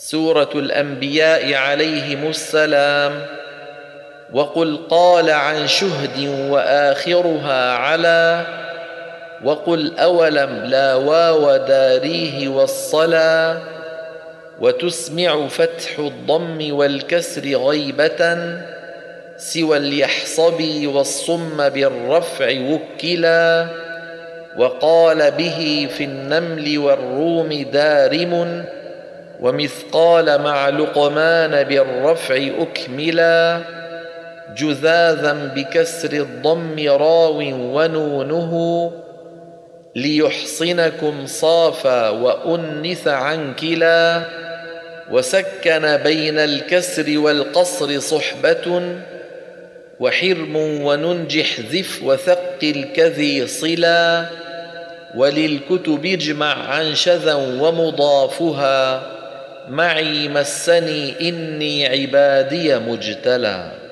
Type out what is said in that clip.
سورة الأنبياء عليهم السلام وقل قال عن شهد وآخرها على وقل أولم لا واو داريه والصلى وتسمع فتح الضم والكسر غيبة سوى اليحصبي والصم بالرفع وكلا وقال به في النمل والروم دارم ومثقال مع لقمان بالرفع أكملا جذاذا بكسر الضم راو ونونه ليحصنكم صافا وأنث عن كلا وسكن بين الكسر والقصر صحبة وحرم وننجح ذف وثقل كذي صلا وللكتب اجمع عن شذا ومضافها معي مسني إني عبادي مجتلى.